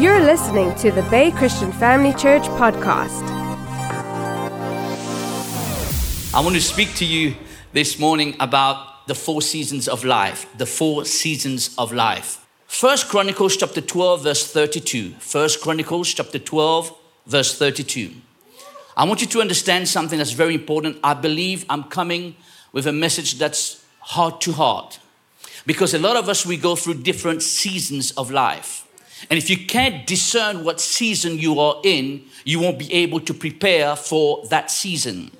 You're listening to the Bay Christian Family Church podcast. I want to speak to you this morning about the four seasons of life. The four seasons of life. First Chronicles chapter 12, verse 32. First Chronicles chapter 12, verse 32. I want you to understand something that's very important. I believe I'm coming with a message that's heart to heart. Because a lot of us, we go through different seasons of life. And if you can't discern what season you are in, you won't be able to prepare for that season.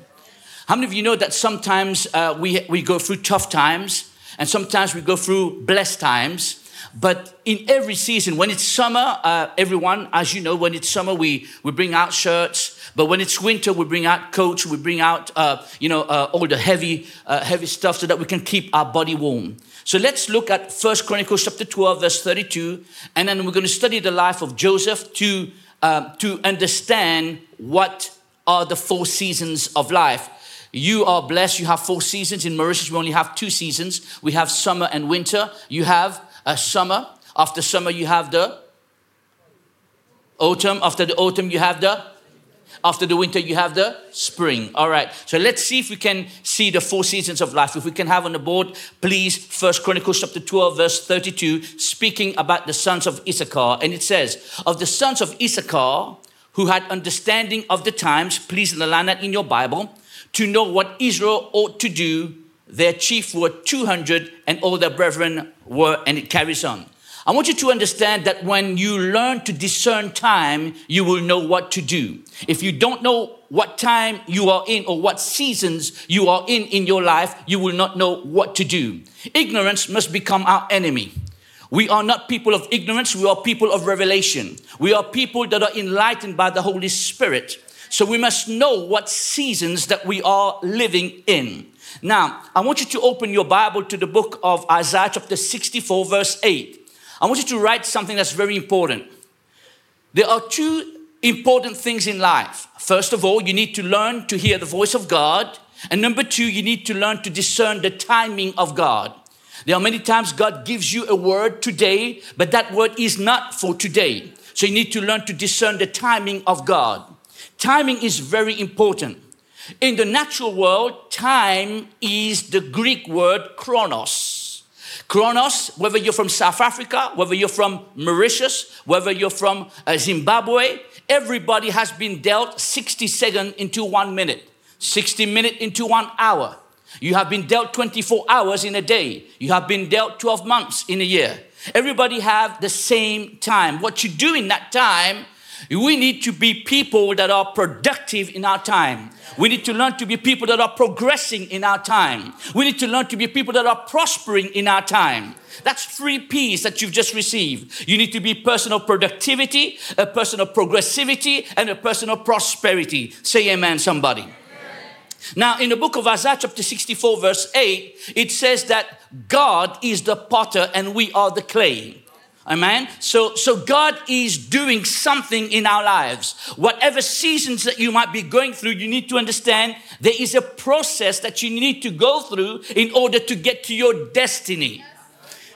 How many of you know that sometimes uh, we, we go through tough times and sometimes we go through blessed times? But in every season, when it's summer, uh, everyone, as you know, when it's summer, we, we bring out shirts. But when it's winter, we bring out coats, we bring out, uh, you know, uh, all the heavy, uh, heavy stuff so that we can keep our body warm. So let's look at First Chronicles chapter 12, verse 32, and then we're going to study the life of Joseph to, um, to understand what are the four seasons of life. You are blessed. You have four seasons. In Mauritius, we only have two seasons. We have summer and winter. You have a summer. After summer, you have the autumn. After the autumn, you have the after the winter, you have the spring. All right. So let's see if we can see the four seasons of life. If we can have on the board, please, First Chronicles chapter 12, verse 32, speaking about the sons of Issachar. And it says, Of the sons of Issachar who had understanding of the times, please line that in your Bible, to know what Israel ought to do, their chief were 200, and all their brethren were, and it carries on. I want you to understand that when you learn to discern time, you will know what to do. If you don't know what time you are in or what seasons you are in in your life, you will not know what to do. Ignorance must become our enemy. We are not people of ignorance, we are people of revelation. We are people that are enlightened by the Holy Spirit. So we must know what seasons that we are living in. Now, I want you to open your Bible to the book of Isaiah, chapter 64, verse 8. I want you to write something that's very important. There are two important things in life. First of all, you need to learn to hear the voice of God. And number two, you need to learn to discern the timing of God. There are many times God gives you a word today, but that word is not for today. So you need to learn to discern the timing of God. Timing is very important. In the natural world, time is the Greek word chronos. Chronos, whether you're from South Africa, whether you're from Mauritius, whether you're from uh, Zimbabwe, everybody has been dealt 60 seconds into one minute, 60 minutes into one hour. You have been dealt 24 hours in a day. You have been dealt 12 months in a year. Everybody have the same time. What you do in that time we need to be people that are productive in our time. We need to learn to be people that are progressing in our time. We need to learn to be people that are prospering in our time. That's three P's that you've just received. You need to be personal productivity, a person of progressivity, and a person of prosperity. Say amen, somebody. Now, in the book of Isaiah, chapter 64, verse 8, it says that God is the potter and we are the clay. Amen. So, so God is doing something in our lives. Whatever seasons that you might be going through, you need to understand there is a process that you need to go through in order to get to your destiny.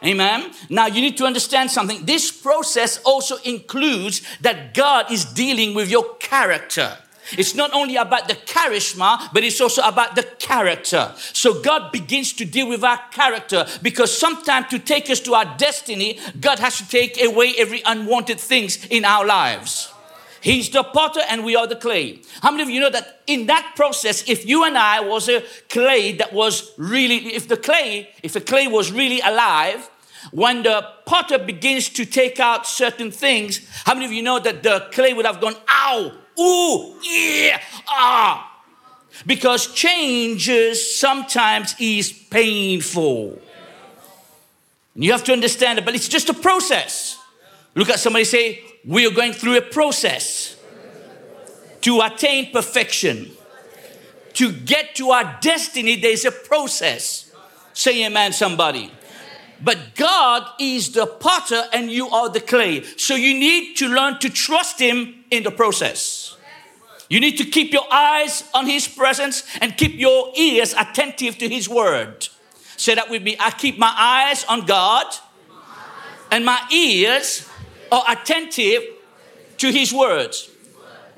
Amen. Now you need to understand something. This process also includes that God is dealing with your character. It's not only about the charisma, but it's also about the character. So God begins to deal with our character because sometimes to take us to our destiny, God has to take away every unwanted things in our lives. He's the potter and we are the clay. How many of you know that in that process, if you and I was a clay that was really, if the clay, if the clay was really alive, when the potter begins to take out certain things, how many of you know that the clay would have gone, ow, ooh, yeah, ah. Because changes sometimes is painful. You have to understand it, but it's just a process. Look at somebody say, We are going through a process to attain perfection. To get to our destiny, there's a process. Say amen, somebody. But God is the potter and you are the clay. So you need to learn to trust Him in the process. You need to keep your eyes on His presence and keep your ears attentive to His word. Say that with me. I keep my eyes on God and my ears are attentive to his words.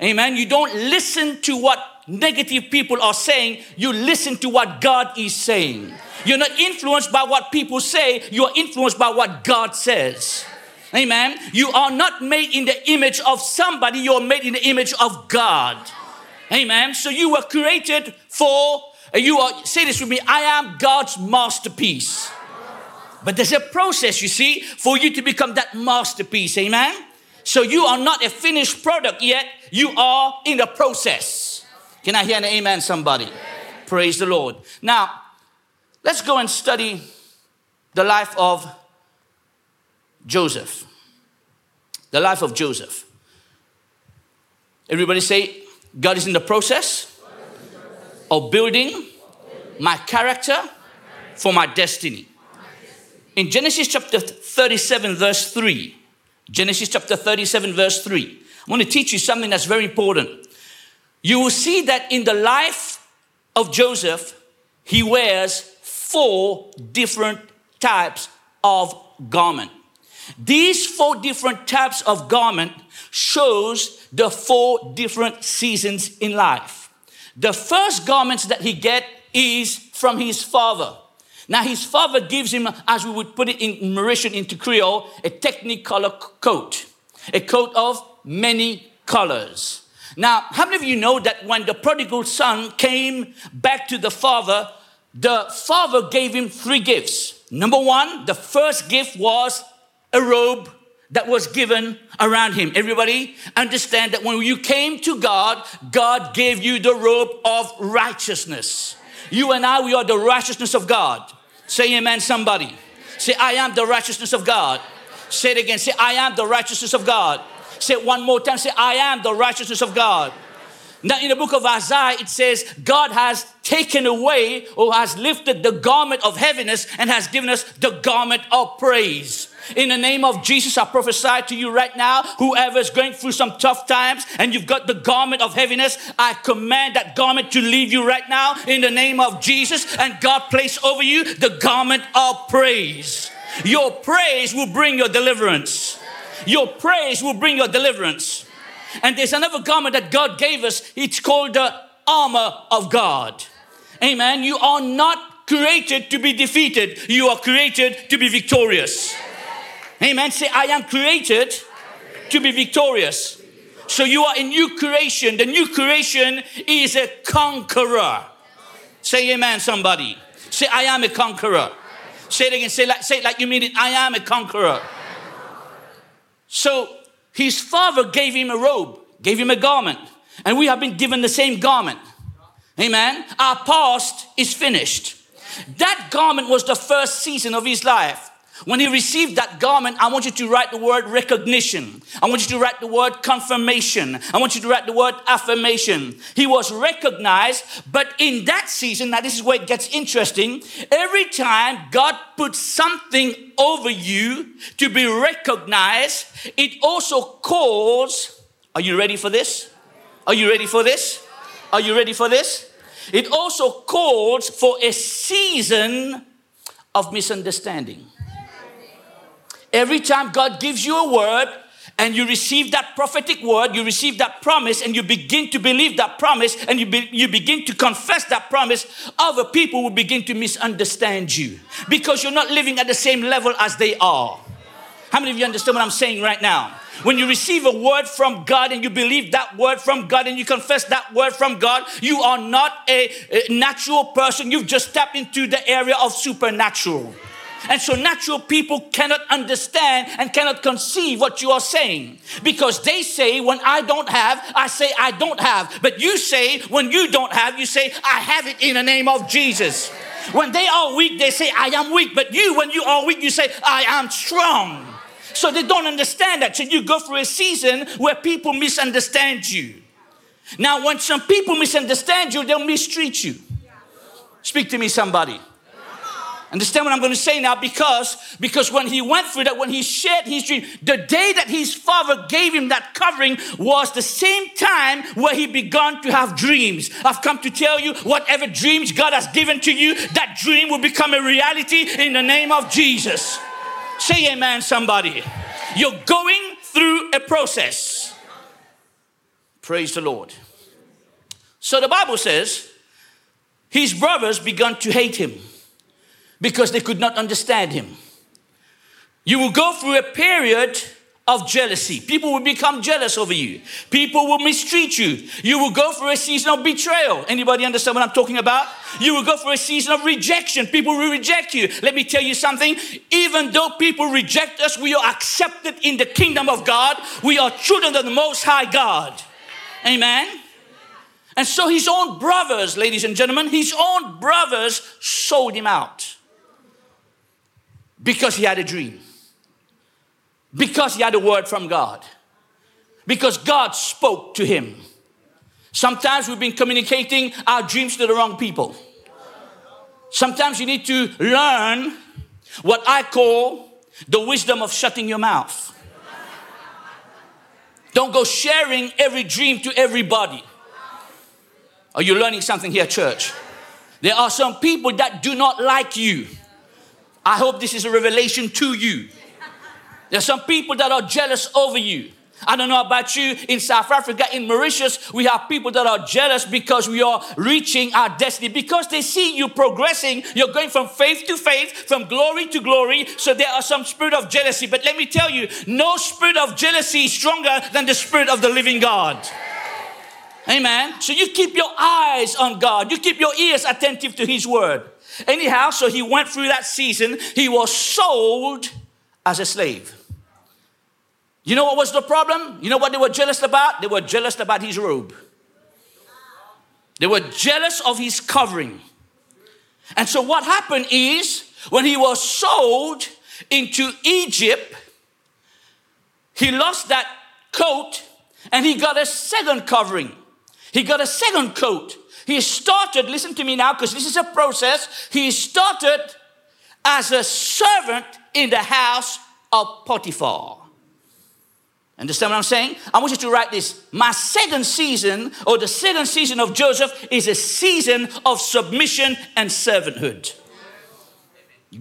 Amen. You don't listen to what negative people are saying, you listen to what God is saying. You're not influenced by what people say, you're influenced by what God says. Amen. You are not made in the image of somebody, you're made in the image of God. Amen. So you were created for, uh, you are, say this with me, I am God's masterpiece. But there's a process, you see, for you to become that masterpiece. Amen. So you are not a finished product yet, you are in the process. Can I hear an amen, somebody? Praise the Lord. Now, let's go and study the life of Joseph. The life of Joseph. Everybody say, God is in the process of building my character for my destiny. In Genesis chapter 37, verse 3, Genesis chapter 37, verse 3, I want to teach you something that's very important. You will see that in the life of Joseph, he wears four different types of garment. These four different types of garment shows the four different seasons in life. The first garments that he get is from his father. Now his father gives him, as we would put it in Mauritian into Creole, a technicolor coat, a coat of many colors. Now, how many of you know that when the prodigal son came back to the father, the father gave him three gifts. Number one, the first gift was a robe that was given around him. Everybody understand that when you came to God, God gave you the robe of righteousness. You and I, we are the righteousness of God. Say amen, somebody. Say, I am the righteousness of God. Say it again. Say, I am the righteousness of God. Say it one more time. Say, I am the righteousness of God. Now, in the book of Isaiah, it says, God has taken away or has lifted the garment of heaviness and has given us the garment of praise. In the name of Jesus, I prophesy to you right now, whoever is going through some tough times and you've got the garment of heaviness, I command that garment to leave you right now in the name of Jesus. And God place over you the garment of praise. Your praise will bring your deliverance. Your praise will bring your deliverance. And there's another garment that God gave us. It's called the armor of God. Amen. You are not created to be defeated. You are created to be victorious. Amen. Say, I am created to be victorious. So you are a new creation. The new creation is a conqueror. Say amen, somebody. Say, I am a conqueror. Say it again. Say like, say it like you mean it. I am a conqueror. So his father gave him a robe, gave him a garment, and we have been given the same garment. Amen. Our past is finished. That garment was the first season of his life. When he received that garment, I want you to write the word recognition. I want you to write the word confirmation. I want you to write the word affirmation. He was recognized, but in that season, now this is where it gets interesting. Every time God puts something over you to be recognized, it also calls. Are you ready for this? Are you ready for this? Are you ready for this? It also calls for a season of misunderstanding. Every time God gives you a word and you receive that prophetic word, you receive that promise, and you begin to believe that promise, and you, be, you begin to confess that promise, other people will begin to misunderstand you because you're not living at the same level as they are. How many of you understand what I'm saying right now? When you receive a word from God and you believe that word from God and you confess that word from God, you are not a, a natural person. You've just stepped into the area of supernatural. And so natural people cannot understand and cannot conceive what you are saying because they say, when I don't have, I say I don't have. But you say, when you don't have, you say, I have it in the name of Jesus. When they are weak, they say, I am weak. But you, when you are weak, you say, I am strong. So they don't understand that. So you go through a season where people misunderstand you. Now, when some people misunderstand you, they'll mistreat you. Speak to me, somebody. Understand what I'm going to say now because because when he went through that, when he shared his dream, the day that his father gave him that covering was the same time where he began to have dreams. I've come to tell you, whatever dreams God has given to you, that dream will become a reality in the name of Jesus. Say amen, somebody. You're going through a process. Praise the Lord. So the Bible says his brothers began to hate him because they could not understand him. You will go through a period of jealousy. People will become jealous over you. People will mistreat you. You will go through a season of betrayal. Anybody understand what I'm talking about? You will go through a season of rejection. People will reject you. Let me tell you something. Even though people reject us, we are accepted in the kingdom of God. We are children of the Most High God. Amen. And so his own brothers, ladies and gentlemen, his own brothers sold him out because he had a dream because he had a word from God, because God spoke to him. Sometimes we've been communicating our dreams to the wrong people. Sometimes you need to learn what I call the wisdom of shutting your mouth. Don't go sharing every dream to everybody. Are you learning something here, church? There are some people that do not like you. I hope this is a revelation to you. There's some people that are jealous over you. I don't know about you in South Africa, in Mauritius, we have people that are jealous because we are reaching our destiny, because they see you progressing. You're going from faith to faith, from glory to glory. So there are some spirit of jealousy. But let me tell you, no spirit of jealousy is stronger than the spirit of the living God. Amen. So you keep your eyes on God, you keep your ears attentive to His word. Anyhow, so he went through that season. He was sold as a slave. You know what was the problem? You know what they were jealous about? They were jealous about his robe. They were jealous of his covering. And so what happened is when he was sold into Egypt, he lost that coat and he got a second covering. He got a second coat. He started, listen to me now, because this is a process. He started as a servant in the house of Potiphar. Understand what I'm saying? I want you to write this. My second season, or the second season of Joseph, is a season of submission and servanthood.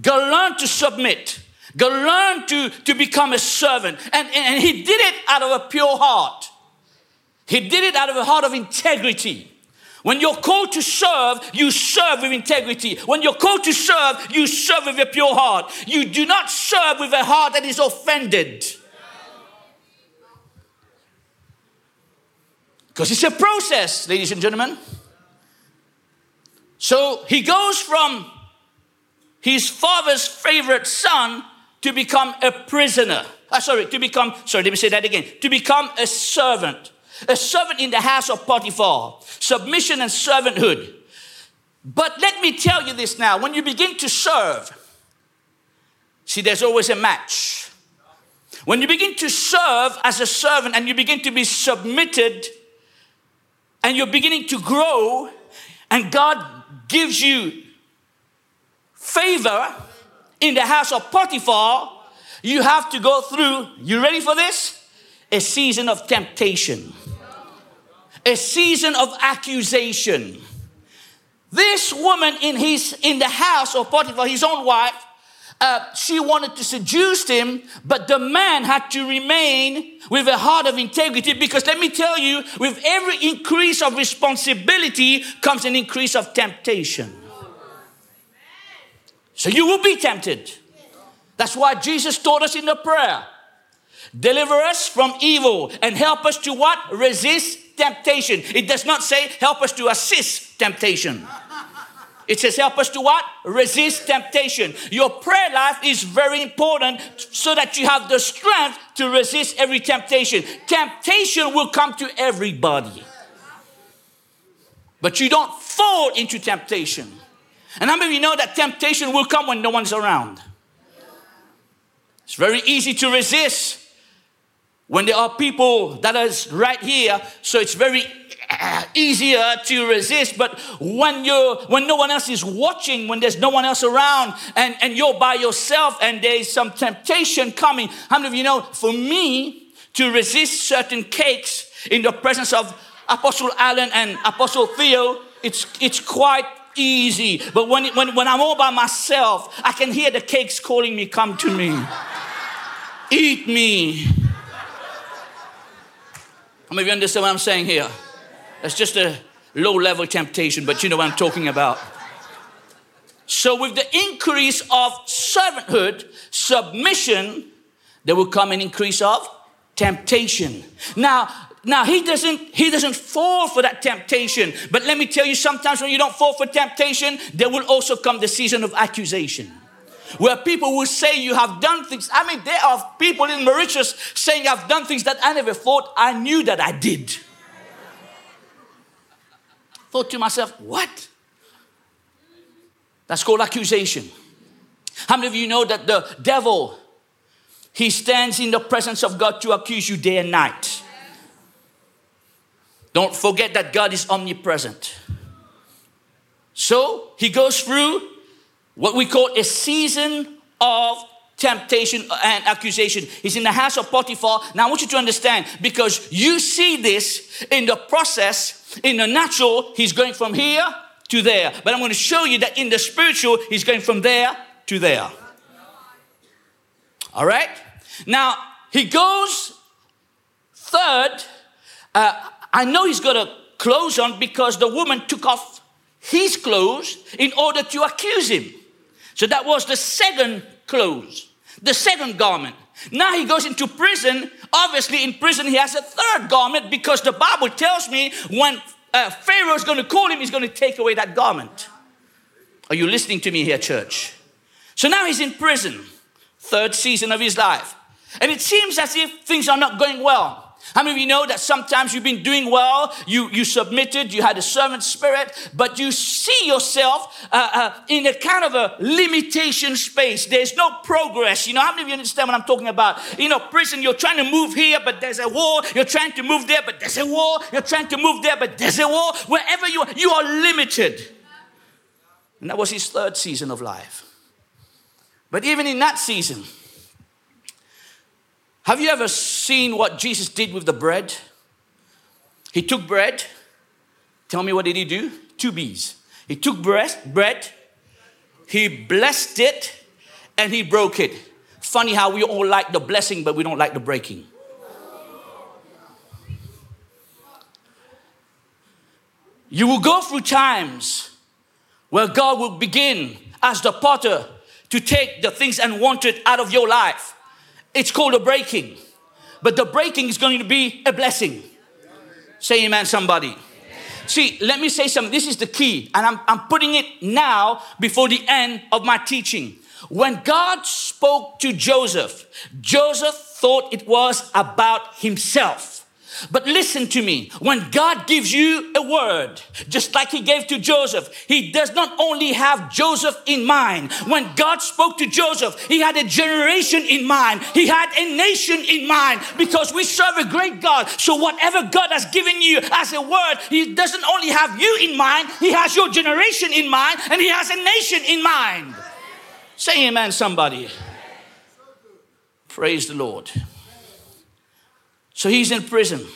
Go learn to submit. Go learn to, to become a servant. And, and he did it out of a pure heart. He did it out of a heart of integrity. When you're called to serve, you serve with integrity. When you're called to serve, you serve with a pure heart. You do not serve with a heart that is offended. Because it's a process, ladies and gentlemen. So he goes from his father's favorite son to become a prisoner. Uh, sorry, to become, sorry, let me say that again. To become a servant. A servant in the house of Potiphar. Submission and servanthood. But let me tell you this now when you begin to serve, see, there's always a match. When you begin to serve as a servant and you begin to be submitted and you're beginning to grow, and God gives you favor in the house of Potiphar, you have to go through, you ready for this? A season of temptation, a season of accusation. This woman in his in the house of Potiphar, his own wife, uh, she wanted to seduce him, but the man had to remain with a heart of integrity because let me tell you, with every increase of responsibility comes an increase of temptation. So you will be tempted. That's why Jesus taught us in the prayer deliver us from evil and help us to what? Resist temptation. It does not say help us to assist temptation. It says, help us to what? Resist temptation. Your prayer life is very important so that you have the strength to resist every temptation. Temptation will come to everybody. But you don't fall into temptation. And how many of you know that temptation will come when no one's around? It's very easy to resist when there are people that is right here. So it's very uh, easier to resist but when you're when no one else is watching when there's no one else around and and you're by yourself and there's some temptation coming how many of you know for me to resist certain cakes in the presence of apostle alan and apostle theo it's it's quite easy but when when, when i'm all by myself i can hear the cakes calling me come to me eat me How many of you understand what I'm saying here? That's just a low level temptation, but you know what I'm talking about. So, with the increase of servanthood, submission, there will come an increase of temptation. Now, now he doesn't he doesn't fall for that temptation. But let me tell you, sometimes when you don't fall for temptation, there will also come the season of accusation. Where people will say you have done things. I mean, there are people in Mauritius saying I've done things that I never thought I knew that I did. Thought to myself, what? That's called accusation. How many of you know that the devil he stands in the presence of God to accuse you day and night? Don't forget that God is omnipresent. So he goes through what we call a season of temptation and accusation. He's in the house of Potiphar. Now I want you to understand because you see this in the process, in the natural, he's going from here to there. But I'm going to show you that in the spiritual, he's going from there to there. All right? Now, he goes third. Uh, I know he's got a clothes on because the woman took off his clothes in order to accuse him. So that was the second clothes, the second garment. Now he goes into prison. Obviously, in prison, he has a third garment because the Bible tells me when uh, Pharaoh is going to call him, he's going to take away that garment. Are you listening to me here, church? So now he's in prison, third season of his life. And it seems as if things are not going well. How many of you know that sometimes you've been doing well, you, you submitted, you had a servant spirit, but you see yourself uh, uh, in a kind of a limitation space. There's no progress. You know, how many of you understand what I'm talking about? You know, prison, you're trying to move here, but there's a wall. You're trying to move there, but there's a wall. You're trying to move there, but there's a wall. Wherever you are, you are limited. And that was his third season of life. But even in that season, have you ever seen what Jesus did with the bread? He took bread. Tell me what did he do? Two B's. He took bread, bread, he blessed it, and he broke it. Funny how we all like the blessing, but we don't like the breaking. You will go through times where God will begin as the potter to take the things unwanted out of your life it's called a breaking. But the breaking is going to be a blessing. Say amen, somebody. See, let me say something. This is the key, and I'm, I'm putting it now before the end of my teaching. When God spoke to Joseph, Joseph thought it was about himself. But listen to me. When God gives you a word, just like He gave to Joseph, He does not only have Joseph in mind. When God spoke to Joseph, He had a generation in mind, He had a nation in mind because we serve a great God. So, whatever God has given you as a word, He doesn't only have you in mind, He has your generation in mind, and He has a nation in mind. Say amen, somebody. Praise the Lord. So he's in prison.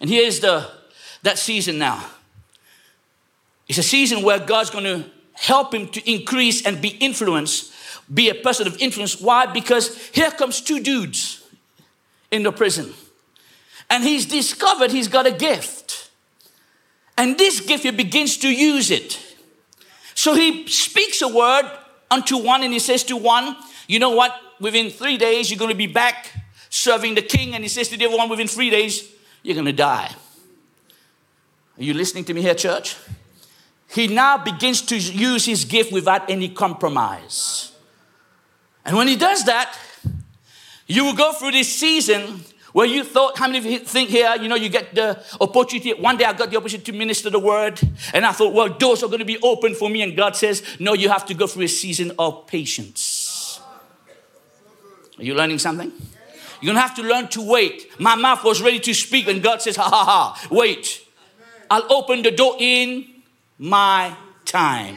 And here's the that season now. It's a season where God's going to help him to increase and be influenced, be a person of influence. Why? Because here comes two dudes in the prison. And he's discovered he's got a gift. And this gift, he begins to use it. So he speaks a word unto one and he says to one, You know what? Within three days, you're going to be back serving the king, and he says to the other one, within three days, you're going to die. Are you listening to me here, church? He now begins to use his gift without any compromise. And when he does that, you will go through this season where you thought, how many of you think here, you know, you get the opportunity. One day I got the opportunity to minister the word, and I thought, well, doors are going to be open for me. And God says, no, you have to go through a season of patience. Are you learning something? You're gonna have to learn to wait. My mouth was ready to speak, and God says, Ha ha ha, wait. I'll open the door in my time.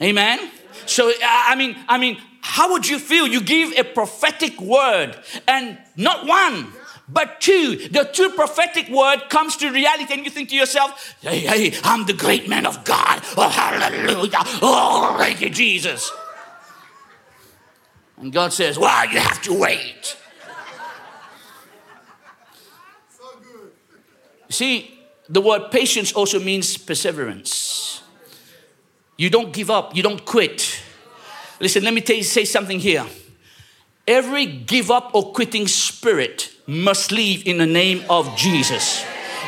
Amen. So I mean, I mean, how would you feel? You give a prophetic word, and not one, but two. The two prophetic word comes to reality, and you think to yourself, "Hey, hey, I'm the great man of God. Oh, hallelujah! Oh, thank you, Jesus." And God says, "Well, you have to wait." See, the word patience also means perseverance. You don't give up, you don't quit. Listen, let me you, say something here. Every give up or quitting spirit must leave in the name of Jesus.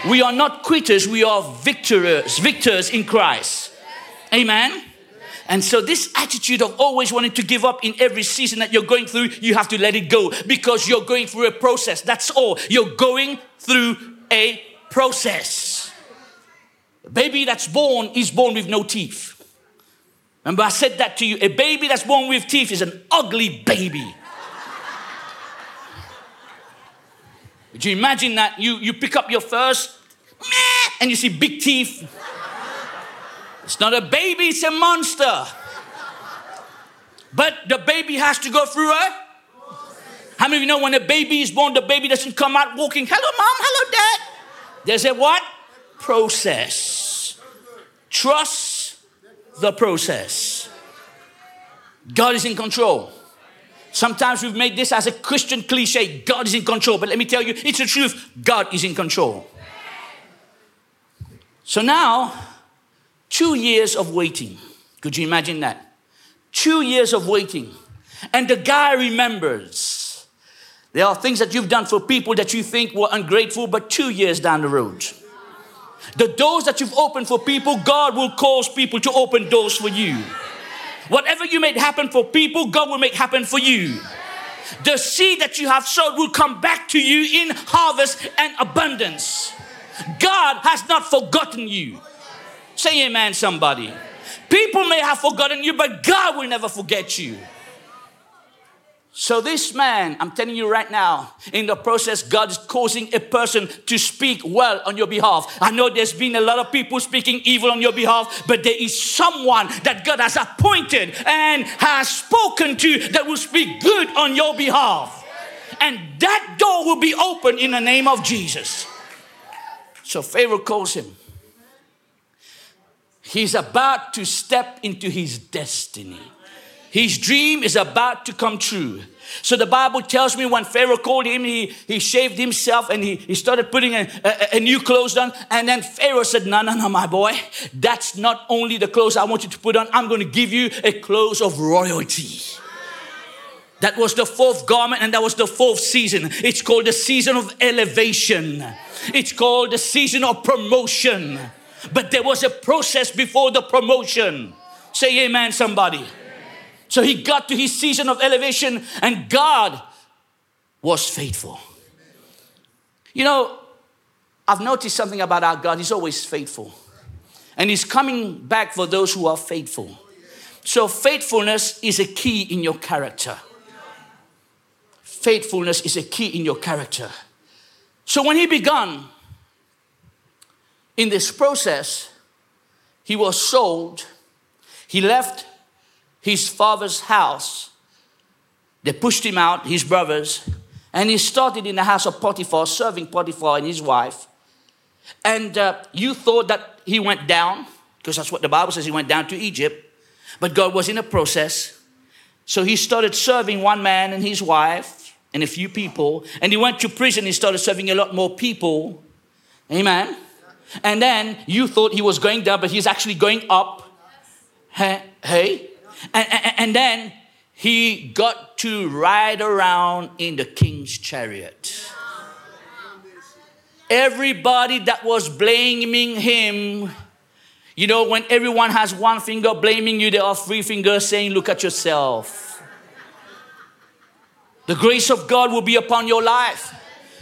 We are not quitters, we are victors, victors in Christ. Amen. And so, this attitude of always wanting to give up in every season that you're going through, you have to let it go because you're going through a process. That's all. You're going through a process. A baby that's born is born with no teeth. Remember, I said that to you. A baby that's born with teeth is an ugly baby. Would you imagine that you, you pick up your first and you see big teeth? It's not a baby, it's a monster. But the baby has to go through a. How many of you know when a baby is born, the baby doesn't come out walking, hello, mom, hello, dad? There's a what? Process. Trust the process. God is in control. Sometimes we've made this as a Christian cliche God is in control. But let me tell you, it's the truth. God is in control. So now, two years of waiting. Could you imagine that? Two years of waiting. And the guy remembers. There are things that you've done for people that you think were ungrateful, but two years down the road. The doors that you've opened for people, God will cause people to open doors for you. Whatever you made happen for people, God will make happen for you. The seed that you have sowed will come back to you in harvest and abundance. God has not forgotten you. Say amen, somebody. People may have forgotten you, but God will never forget you. So, this man, I'm telling you right now, in the process, God is causing a person to speak well on your behalf. I know there's been a lot of people speaking evil on your behalf, but there is someone that God has appointed and has spoken to that will speak good on your behalf. And that door will be open in the name of Jesus. So, Pharaoh calls him. He's about to step into his destiny. His dream is about to come true. So the Bible tells me when Pharaoh called him, he, he shaved himself and he, he started putting a, a, a, new clothes on. And then Pharaoh said, No, no, no, my boy, that's not only the clothes I want you to put on, I'm going to give you a clothes of royalty. That was the fourth garment and that was the fourth season. It's called the season of elevation, it's called the season of promotion. But there was a process before the promotion. Say amen, somebody. So he got to his season of elevation, and God was faithful. You know, I've noticed something about our God. He's always faithful. And He's coming back for those who are faithful. So, faithfulness is a key in your character. Faithfulness is a key in your character. So, when He began in this process, He was sold, He left his father's house. They pushed him out, his brothers, and he started in the house of Potiphar, serving Potiphar and his wife. And uh, you thought that he went down, because that's what the Bible says, he went down to Egypt. But God was in a process. So he started serving one man and his wife and a few people. And he went to prison, he started serving a lot more people. Amen. And then you thought he was going down, but he's actually going up. Hey, hey, and, and, and then he got to ride around in the king's chariot. Everybody that was blaming him, you know, when everyone has one finger blaming you, there are three fingers saying, Look at yourself. The grace of God will be upon your life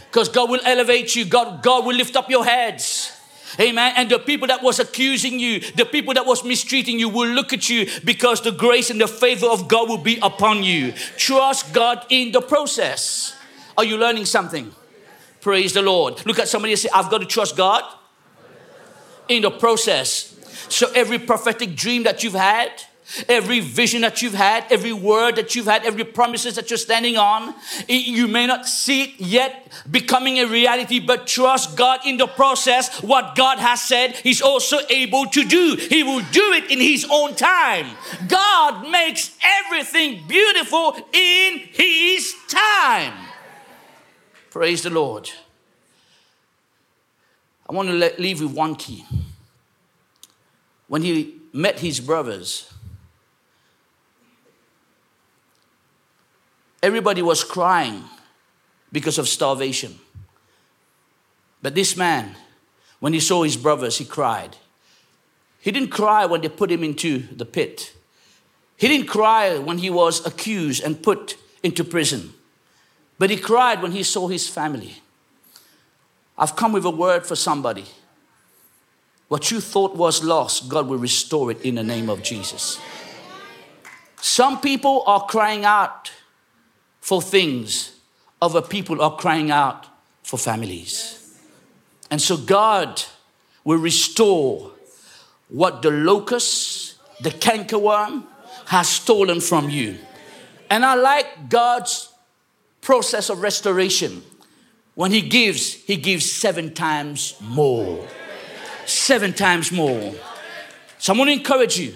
because God will elevate you, God, God will lift up your heads. Amen. And the people that was accusing you, the people that was mistreating you will look at you because the grace and the favor of God will be upon you. Trust God in the process. Are you learning something? Praise the Lord. Look at somebody and say, I've got to trust God in the process. So every prophetic dream that you've had, Every vision that you've had, every word that you've had, every promises that you're standing on, you may not see it yet becoming a reality, but trust God in the process. What God has said, He's also able to do. He will do it in His own time. God makes everything beautiful in His time. Praise the Lord. I want to leave with one key. When he met his brothers, everybody was crying because of starvation. But this man, when he saw his brothers, he cried. He didn't cry when they put him into the pit. He didn't cry when he was accused and put into prison. But he cried when he saw his family. I've come with a word for somebody. What you thought was lost, God will restore it in the name of Jesus. Some people are crying out for things, other people are crying out for families. And so God will restore what the locust, the cankerworm has stolen from you. And I like God's process of restoration. When He gives, He gives seven times more. Seven times more. So I'm going to encourage you.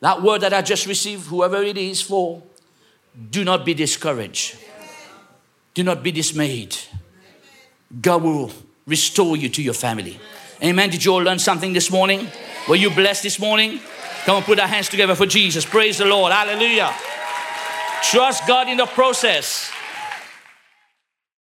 That word that I just received, whoever it is for, do not be discouraged. Do not be dismayed. God will restore you to your family. Amen. Did you all learn something this morning? Were you blessed this morning? Come on, put our hands together for Jesus. Praise the Lord. Hallelujah. Trust God in the process.